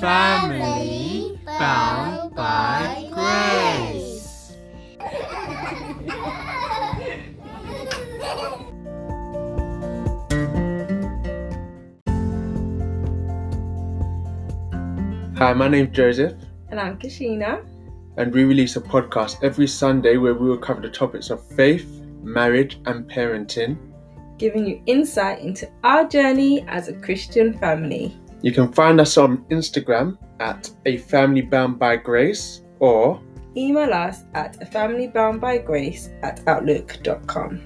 family bound by grace. Hi, my name's Joseph, And I'm Kashina. and we release a podcast every Sunday where we will cover the topics of faith, marriage, and parenting. giving you insight into our journey as a Christian family. You can find us on Instagram at a family bound by grace or Email us at a family bound by grace at outlook.com.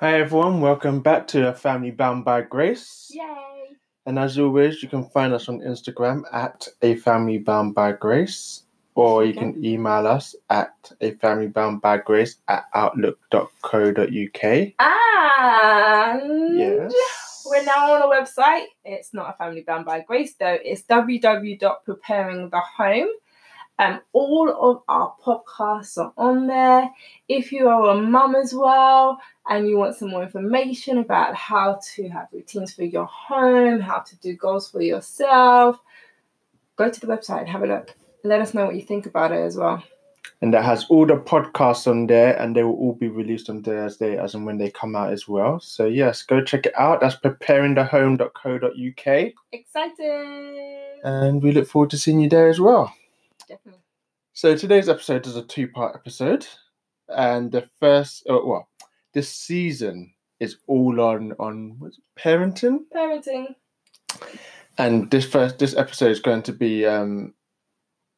Hi everyone, welcome back to a family bound by grace. Yay! And as always, you can find us on Instagram at a family bound by grace, or you can email us at a family bound by grace at outlook.co.uk. And Yes. we're now on a website. It's not a family bound by grace though. It's www.preparingthehome. Um, all of our podcasts are on there. If you are a mum as well and you want some more information about how to have routines for your home, how to do goals for yourself, go to the website and have a look. Let us know what you think about it as well. And that has all the podcasts on there, and they will all be released on Thursday as and when they come out as well. So yes, go check it out. That's preparingthehome.co.uk, Excited! and we look forward to seeing you there as well. Definitely. So today's episode is a two-part episode, and the first, uh, well, this season is all on on what's it, parenting, Parenting. and this first this episode is going to be um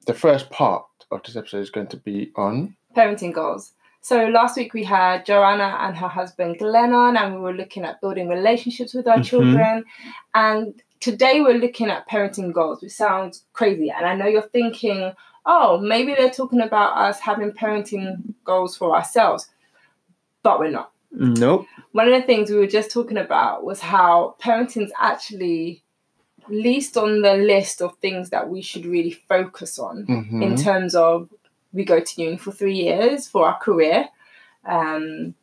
the first part of this episode is going to be on parenting goals. So last week we had Joanna and her husband Glenn on, and we were looking at building relationships with our Mhm. children. And today we're looking at parenting goals, which sounds crazy. And I know you're thinking, oh, maybe they're talking about us having parenting goals for ourselves, but we're not. nope. One of the things we were just talking about was how parenting's actually least on the list of things that we should really focus on Mhm. in terms of we go to uni for three years for our career. Um,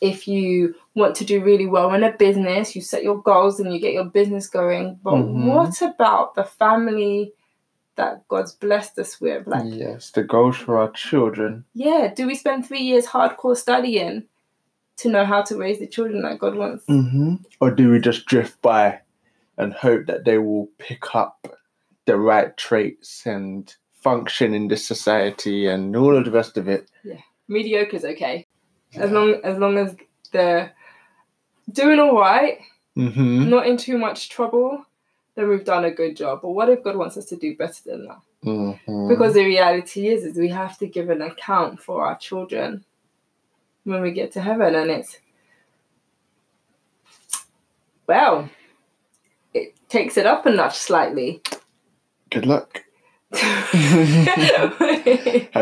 if you want to do really well in a business, you set your goals and you get your business going. But Mhm. what about the family that God's blessed us with? Like, yes, the goals for our children. yeah, do we spend three years hardcore studying to know how to raise the children that God wants? hmm Or do we just drift by and hope that they will pick up the right traits and function in this society and all of the rest of it? Yeah. mediocre is okay, as long as long as they're doing all right hmm not in too much trouble, then we've done a good job. But what if God wants us to do better than that? hmm Because the reality is, is we have to give an account for our children when we get to heaven, and it's well, takes it up a notch slightly. good luck. And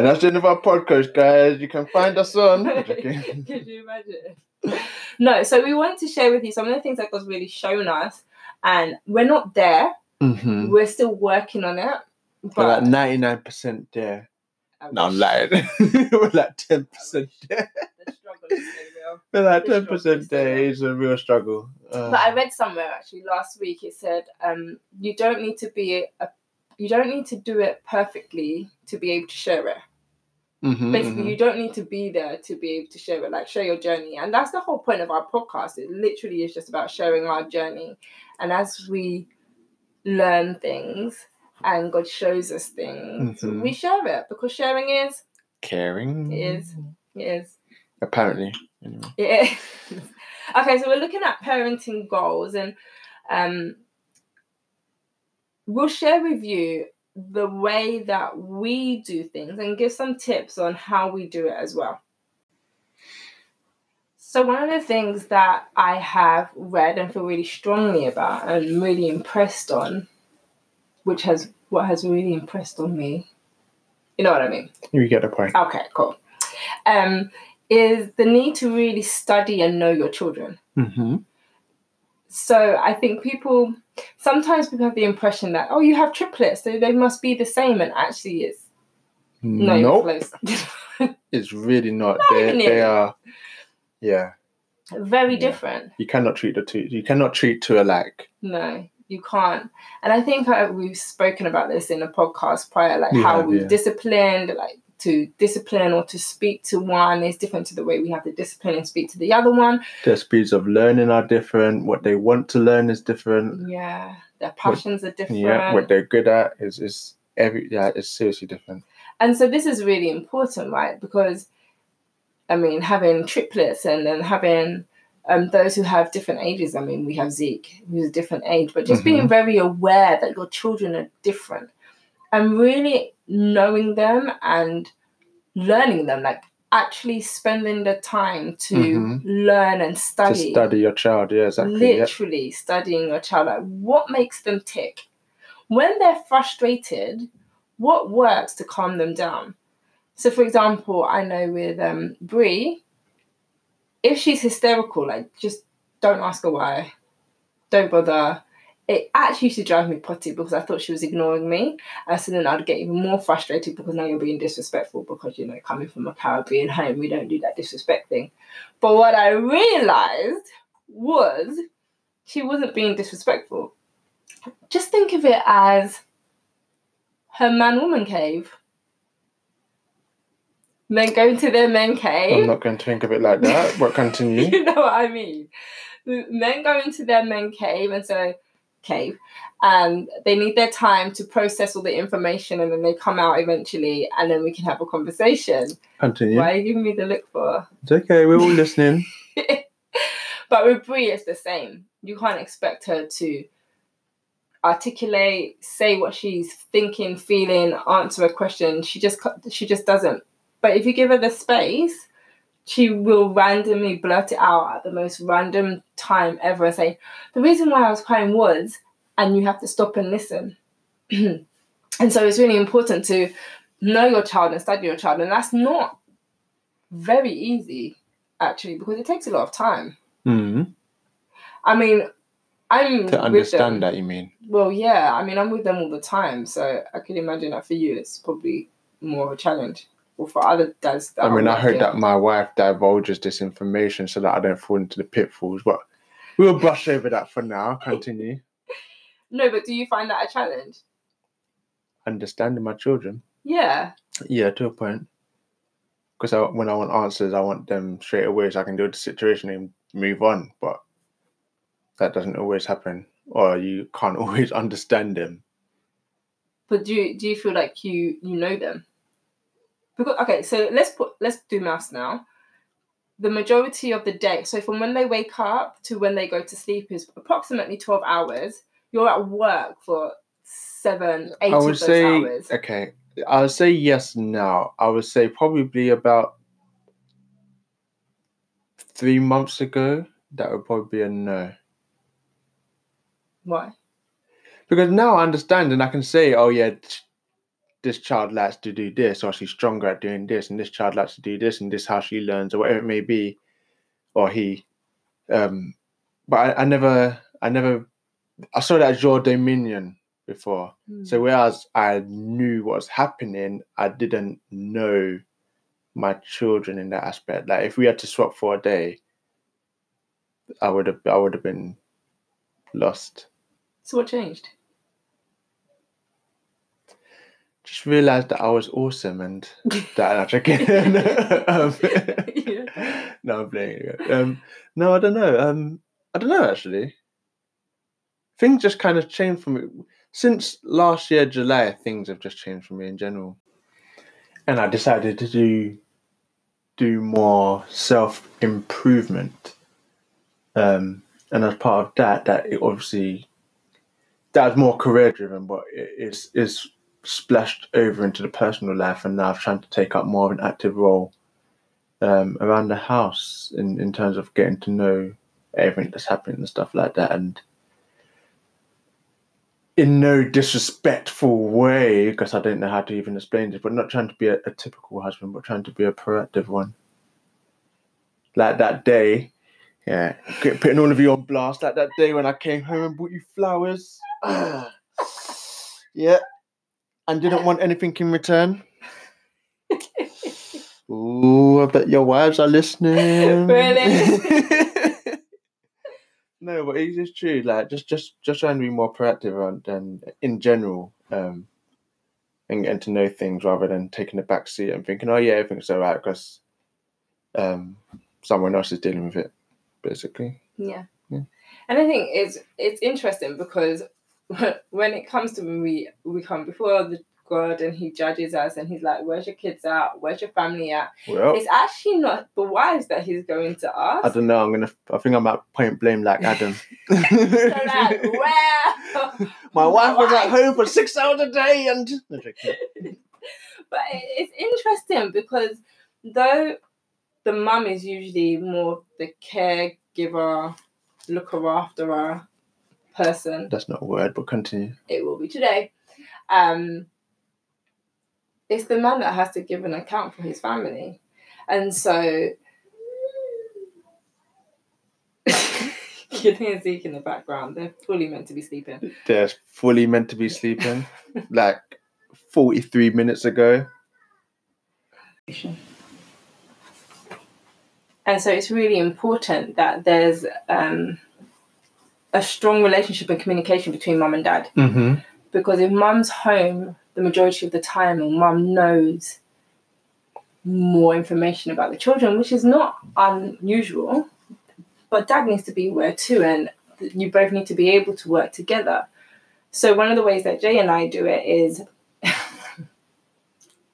that's the end of our podcast, guys. You can find us on. I'm you imagine? No, so we wanted to share with you some of the things that God's really shown us, and we're not there. hmm We're still working on it. We're But like ninety nine percent there. I No, I'm lying. We're like ten percent there. The struggle is so real. We're like The ten percent is real. It's a real struggle. Uh, But I read somewhere actually last week. It said um, you don't need to be a, you don't need to do it perfectly to be able to share it. mhm, Basically, mhm. you don't need to be there to be able to share it. Like share your journey, and that's the whole point of our podcast. It literally is just about sharing our journey, and as we learn things and God shows us things, Mhm. we share it because sharing is caring is is apparently. Anyway. Yeah. okay, so we're looking at parenting goals, and um, we'll share with you the way that we do things and give some tips on how we do it as well. So, one of the things that I have read and feel really strongly about and really impressed on, which has what has really impressed on me, you know what I mean? You get the point. Okay, cool. Um, is the need to really study and know your children. Mm-hmm. So I think people sometimes people have the impression that oh you have triplets so they must be the same and actually it's not even nope, close. it's really not. Not They, they are, yeah. Very Yeah. different. You cannot treat the two. You cannot treat two alike. No, you can't. And I think uh, we've spoken about this in a podcast prior, like We how we've yeah. disciplined, like to discipline or to speak to one is different to the way we have to discipline and speak to the other one. Their speeds of learning are different. What they want to learn is different. Yeah, their passions are different. Yeah, what they're good at is is every yeah, it's seriously different. and so this is really important, right? Because I mean, having triplets and then having um, those who have different ages. I mean, we have Zeke, who's a different age, but just being very aware that your children are different and really knowing them and learning them, like actually spending the time to Mhm. learn and study. To study. your child, yeah, exactly. literally studying your child like what makes them tick when they're frustrated what works to calm them down so for example i know with um brie if she's hysterical like just don't ask her why don't bother it actually used to drive me potty because I thought she was ignoring me. And so then I'd get even more frustrated because now you're being disrespectful because, you know, coming from a Caribbean home, we don't do that disrespect thing. But what I realized was she wasn't being disrespectful. Just think of it as her man woman cave. Men go to their men cave. I'm not going to think of it like that. But continue. you know what I mean? Men go into their men cave and so cave and they need their time to process all the information and then they come out eventually and then we can have a conversation. Continue. Why are you giving me the look for? It's okay. We're all listening. but with Brie, it's the same. You can't expect her to articulate, say what she's thinking, feeling, answer a question. She just she just doesn't. But if you give her the space, she will randomly blurt it out at the most random time ever and say, "The reason why I was crying was," and you have to stop and listen. and so it's really important to know your child and study your child, and that's not very easy actually because it takes a lot of time. Mm. I mean, I'm To understand that, you mean? Well, yeah, I mean, I'm with them all the time, so I can imagine that for you, it's probably more of a challenge. Or for other dads, that I mean, I hope working. that my wife divulges this information so that I don't fall into the pitfalls. But we'll brush over that for now. Continue. No, but do you find that a challenge? Understanding my children. Yeah. Yeah, to a point. Because I, when I want answers, I want them straight away so I can deal with the situation and move on. But that doesn't always happen, or you can't always understand them. But do you do you feel like you you know them? Because okay, so let's put let's do maths now. The majority of the day, so from when they wake up to when they go to sleep is approximately twelve hours. You're at work for seven, eight I of would those say hours. okay. I would say yes now. I would say probably about three months ago. That would probably be a no. Why? Because now I understand and I can say, oh yeah, this child likes to do this, or she's stronger at doing this, and this child likes to do this, and this is how she learns, or whatever it may be, or he. Um, but I, I never, I never, I saw that as your dominion before. So whereas I knew what was happening, I didn't know my children in that aspect. Like if we had to swap for a day, I would have, I would have been lost. So what changed? Just realized that I was awesome and that I'm joking. um, Yeah. no, I'm playing. Um, no, I don't know. Um, I don't know actually. Things just kind of changed for me since last year July. Things have just changed for me in general, and I decided to do do more self improvement. Um, and as part of that, that it obviously that's more career driven, but it is is splashed over into the personal life, and now I'm trying to take up more of an active role um, around the house in in terms of getting to know everything that's happening and stuff like that, and in no disrespectful way, because I don't know how to even explain this, but not trying to be a, a typical husband, but trying to be a proactive one. Like that day, yeah, putting all of you on blast. Like that day when I came home and bought you flowers. Ah. yeah, and didn't want anything in return. Ooh, I bet your wives are listening. Really? no, but it's just true. Like just just just trying to be more proactive than in general, um, and getting to know things rather than taking a back seat and thinking, oh yeah, everything's alright because um, someone else is dealing with it, basically. Yeah. Yeah. And I think it's it's interesting because when it comes to when we we come before the God and he judges us and he's like, Where's your kids at? Where's your family at? Well, It's actually not the wives that he's going to ask. I don't know. I'm gonna. I think I'm at point blame like Adam. Like, where My wife was at home for six hours a day, and but it's interesting because though the mum is usually more the caregiver, looker after her person, that's not a word, but continue. it will be today. Um, it's the man that has to give an account for his family, and so you can hear Zeke in the background. They're fully meant to be sleeping. They're fully meant to be sleeping, like forty-three minutes ago. And so it's really important that there's um, a strong relationship and communication between mum and dad. Mm-hmm. Because if mum's home the majority of the time, or mum knows more information about the children, which is not unusual, but dad needs to be aware too, and you both need to be able to work together. So one of the ways that Jay and I do it is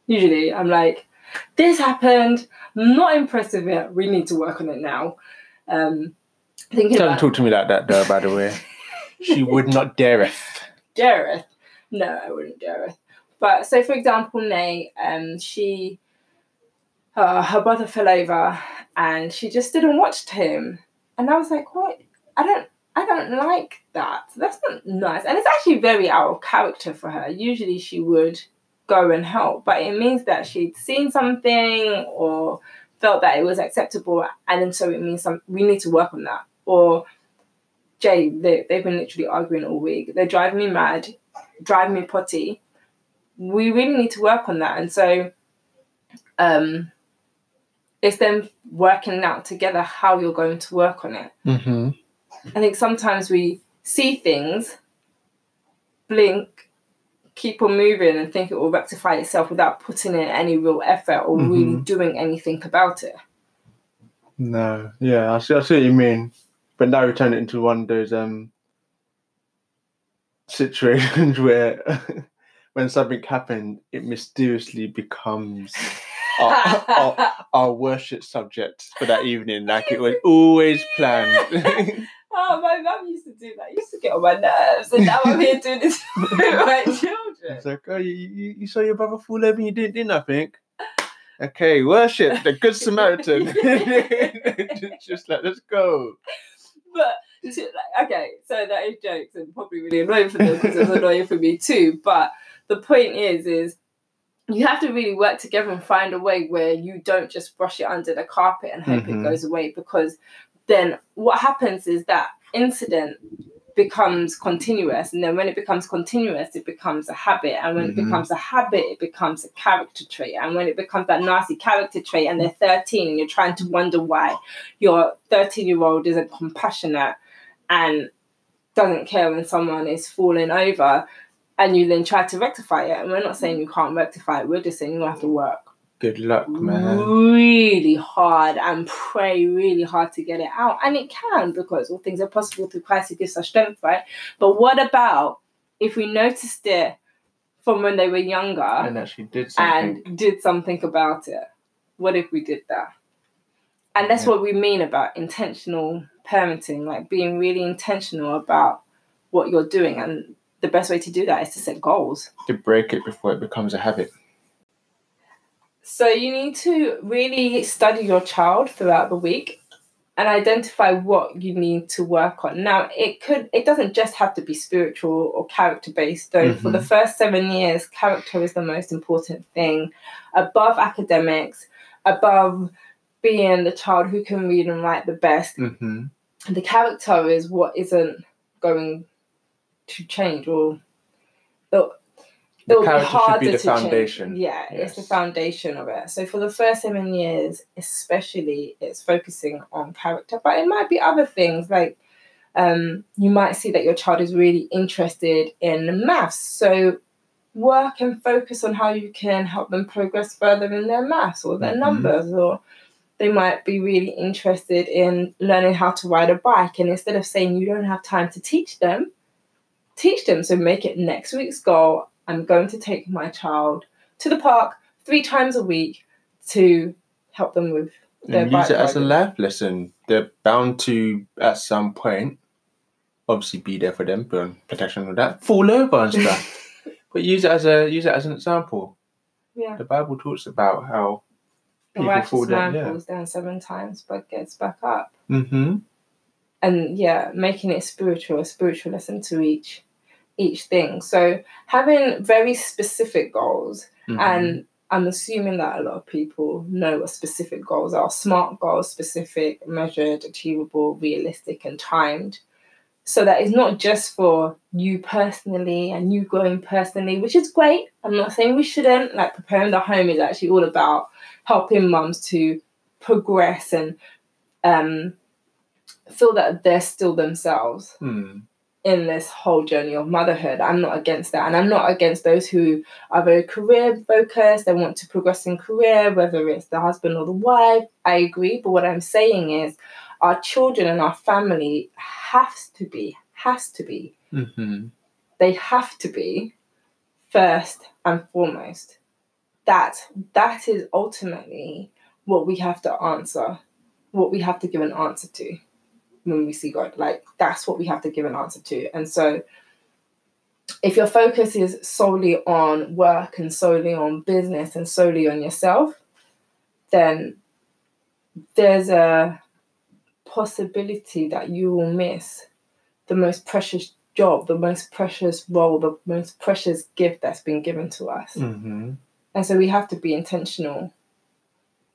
usually I'm like, this happened, not impressed with it, we need to work on it now. Um, thinking Don't about talk to me like that, though. By the way, she would not dareth. Jareth. No, I wouldn't dareth. But so, for example, Nay, um, she, uh, her brother fell over, and she just didn't watch him, and I was like, what? I don't, I don't like that. That's not nice, and it's actually very out of character for her. Usually, she would go and help, but it means that she'd seen something or felt that it was acceptable, and so it means some we need to work on that. Or Jay, they, they've been literally arguing all week. They're driving me mad, driving me potty. We really need to work on that. And so um, it's them working out together how you're going to work on it. Mm-hmm. I think sometimes we see things, blink, keep on moving, and think it will rectify itself without putting in any real effort or really doing anything about it. No, yeah, I see, I see what you mean. But now we turn it into one of those um situations where when something happened, it mysteriously becomes our, our, our worship subject for that evening, like it was always planned. Oh, my mum used to do that. It used to get on my nerves, and now I'm here doing this with my children. it's like, oh, you, you, you saw your brother fall over and you didn't, I think? Okay, worship the Good Samaritan. Just like, let's go. But it's like, okay, so that is jokes and probably really annoying for them because it's annoying for me too. But the point is, is you have to really work together and find a way where you don't just brush it under the carpet and hope Mhm. it goes away because then what happens is that incident becomes continuous and then when it becomes continuous it becomes a habit and when Mhm. it becomes a habit it becomes a character trait and when it becomes that nasty character trait and they're 13 and you're trying to wonder why your 13 year old isn't compassionate and doesn't care when someone is falling over and you then try to rectify it and we're not saying you can't rectify it we're just saying you have to work Good luck, man. really hard and pray really hard to get it out. And it can because all things are possible through Christ who gives us strength, right? But what about if we noticed it from when they were younger And actually did something. and did something about it? What if we did that? And that's Yeah. what we mean about intentional parenting, like being really intentional about what you're doing. And the best way to do that is to set goals. to break it before it becomes a habit. So you need to really study your child throughout the week and identify what you need to work on. Now, it could it doesn't just have to be spiritual or character based though. For the first 7 years, character is the most important thing above academics, above being the child who can read and write the best. Mm-hmm. The character is what isn't going to change or The it'll be character should harder be the foundation. Yeah, it's the foundation of it. So for the first seven years, especially, it's focusing on character, but it might be other things like um, you might see that your child is really interested in maths. So work and focus on how you can help them progress further in their maths or their Mhm. numbers or they might be really interested in learning how to ride a bike and instead of saying you don't have time to teach them teach them so make it next week's goal i'm going to take my child to the park three times a week to help them with their and use it as a life lesson. They're bound to, at some point, obviously be there for them, burn protection and that, fall over and stuff. but use it as a use it as an example. yeah The Bible talks about how the people fall down. man Yeah. falls down seven times but gets back up Mm-hmm. and yeah making it spiritual a spiritual lesson to each each thing. So having very specific goals Mm-hmm. and i'm assuming that a lot of people know what specific goals are. Smart goals specific measured achievable realistic and timed. So that is not just for you personally and you growing personally which is great. I'm not saying we shouldn't. Like preparing the home is actually all about helping mums to progress and um feel that they're still themselves. Mm. In this whole journey of motherhood. I'm not against that. And I'm not against those who are very career focused, they want to progress in career, whether it's the husband or the wife. I agree. But what I'm saying is our children and our family has to be, has to be, Mm-hmm. they have to be first and foremost. That that is ultimately what we have to answer, what we have to give an answer to when we see God. Like that's what we have to give an answer to. And so if your focus is solely on work and solely on business and solely on yourself, then there's a possibility that you will miss the most precious job, the most precious role, the most precious gift that's been given to us. Mm-hmm. And so we have to be intentional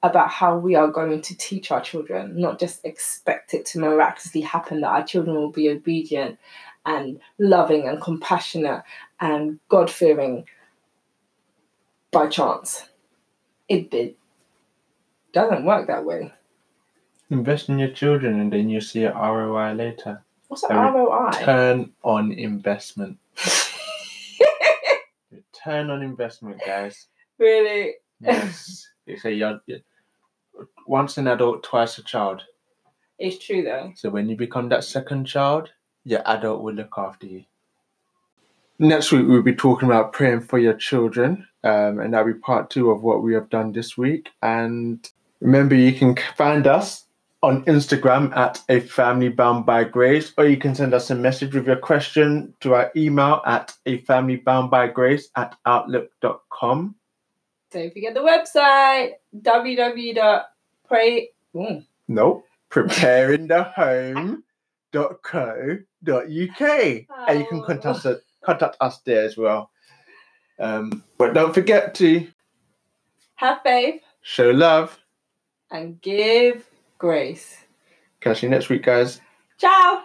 about how we are going to teach our children, not just expect it to miraculously happen that our children will be obedient and loving and compassionate and God fearing by chance. It, it doesn't work that way. Invest in your children and then you'll see a ROI later. What's an ROI? Turn on investment. Turn on investment, guys. really? Yes. It's a young, once an adult, twice a child. It's true though. So when you become that second child, your adult will look after you. Next week we'll be talking about praying for your children, um, and that'll be part two of what we have done this week. And remember, you can find us on Instagram at a family bound by grace, or you can send us a message with your question to our email at a family bound by grace at outlook.com. Don't forget the website www.pray. Ooh. No, preparingthehome.co.uk. And you can contact us, contact us there as well. Um, but don't forget to Have faith show love. and give grace. Catch you next week, guys. Ciao.